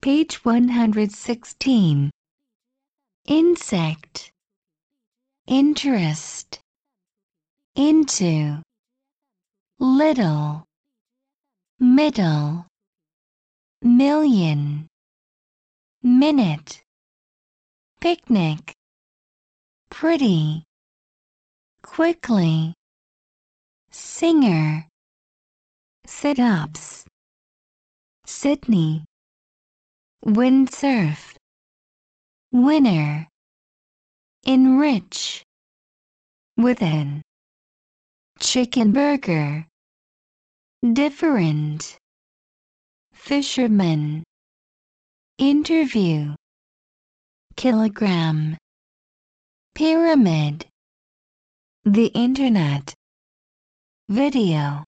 Page 116. Insect. Interest. Into. Little. Middle. Million. Minute. Picnic. Pretty. Quickly. Singer. Sit-ups. Sydney. Windsurf. Winner. Enrich. Within. Chicken burger. Different. Fisherman. Interview. Kilogram. Pyramid. The Internet. Video.